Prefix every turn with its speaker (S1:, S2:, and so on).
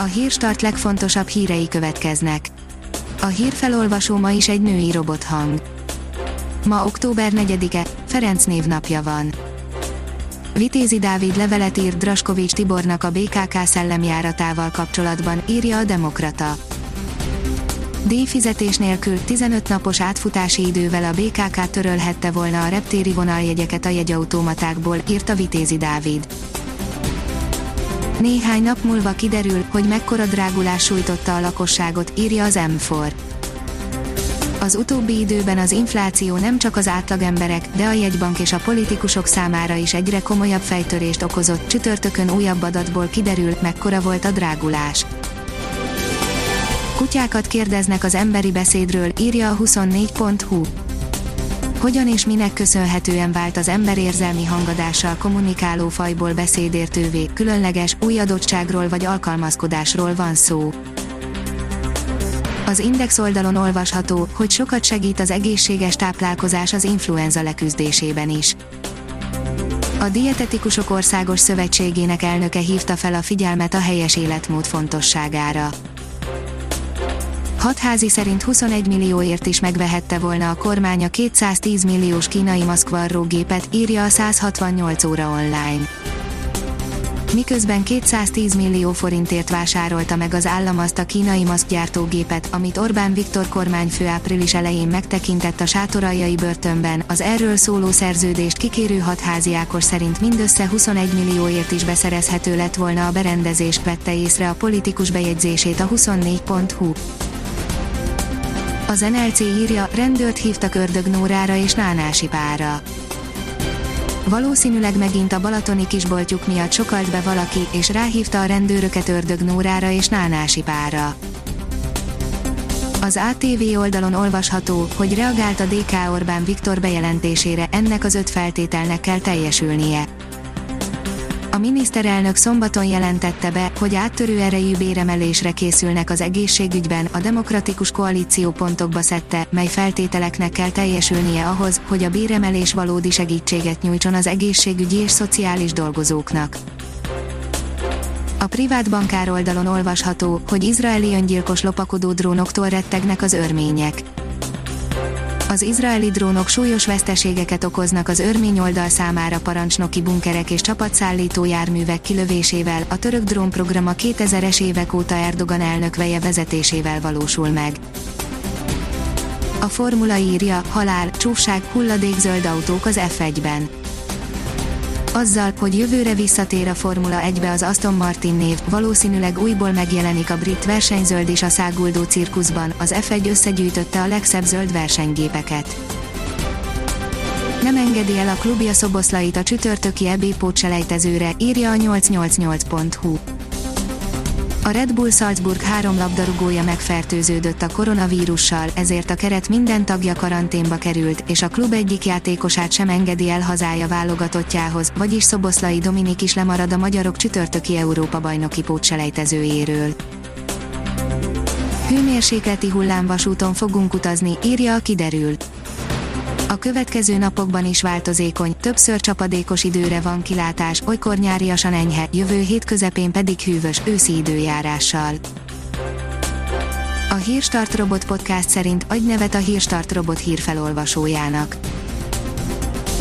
S1: A hírstart legfontosabb hírei következnek. A hírfelolvasó ma is egy női robothang. Ma október 4-e, Ferenc névnapja van. Vitézi Dávid levelet írt Draskovics Tibornak a BKK szellemjáratával kapcsolatban, írja a Demokrata. Díjfizetés nélkül 15 napos átfutási idővel a BKK törölhette volna a reptéri vonaljegyeket a jegyautomatákból, írta Vitézi Dávid. Néhány nap múlva kiderül, hogy mekkora drágulás sújtotta a lakosságot, írja az M4. Az utóbbi időben az infláció nem csak az átlagemberek, de a jegybank és a politikusok számára is egyre komolyabb fejtörést okozott, csütörtökön újabb adatból kiderül, mekkora volt a drágulás. Kutyákat kérdeznek az emberi beszédről, írja a 24.hu. Hogyan és minek köszönhetően vált az ember érzelmi hangadással kommunikáló fajból beszédértővé, különleges, új adottságról vagy alkalmazkodásról van szó. Az Index oldalon olvasható, hogy sokat segít az egészséges táplálkozás az influenza leküzdésében is. A Dietetikusok Országos Szövetségének elnöke hívta fel a figyelmet a helyes életmód fontosságára. Hatházi szerint 21 millióért is megvehette volna a kormány a 210 milliós kínai maszkvarrógépet, írja a 168 óra online. Miközben 210 millió forintért vásárolta meg az állam azt a kínai maszkgyártógépet, amit Orbán Viktor kormányfő április elején megtekintett a sátoraljai börtönben, az erről szóló szerződést kikérő hatházi Ákos szerint mindössze 21 millióért is beszerezhető lett volna a berendezés, vette észre a politikus bejegyzését a 24.hu. Az NLC írja, rendőrt hívtak Ördög Nórára és Nánási pára. Valószínűleg megint a balatoni kisboltjuk miatt sokalt be valaki, és ráhívta a rendőröket Ördög Nórára és Nánási pára. Az ATV oldalon olvasható, hogy reagált a DK Orbán Viktor bejelentésére, ennek az öt feltételnek kell teljesülnie. A miniszterelnök szombaton jelentette be, hogy áttörő erejű béremelésre készülnek az egészségügyben, a demokratikus koalíció pontokba szedte, mely feltételeknek kell teljesülnie ahhoz, hogy a béremelés valódi segítséget nyújtson az egészségügyi és szociális dolgozóknak. A privát bankár oldalon olvasható, hogy izraeli öngyilkos lopakodó drónoktól rettegnek az örmények az izraeli drónok súlyos veszteségeket okoznak az örmény oldal számára parancsnoki bunkerek és csapatszállító járművek kilövésével, a török drónprogram a 2000-es évek óta Erdogan elnökveje vezetésével valósul meg. A formula írja, halál, csúfság, hulladékzöld autók az F1-ben azzal, hogy jövőre visszatér a Formula 1-be az Aston Martin név, valószínűleg újból megjelenik a brit versenyzöld és a száguldó cirkuszban, az F1 összegyűjtötte a legszebb zöld versenygépeket. Nem engedi el a klubja szoboszlait a csütörtöki EB pótselejtezőre, írja a 888.hu. A Red Bull Salzburg három labdarúgója megfertőződött a koronavírussal, ezért a keret minden tagja karanténba került, és a klub egyik játékosát sem engedi el hazája válogatottjához, vagyis Szoboszlai Dominik is lemarad a magyarok csütörtöki Európa-bajnoki pótselejtezőjéről. Hőmérsékleti hullámvasúton fogunk utazni, írja a kiderül. A következő napokban is változékony, többször csapadékos időre van kilátás, olykor nyáriasan enyhe, jövő hét közepén pedig hűvös, őszi időjárással. A Hírstart Robot Podcast szerint adj nevet a Hírstart Robot hírfelolvasójának.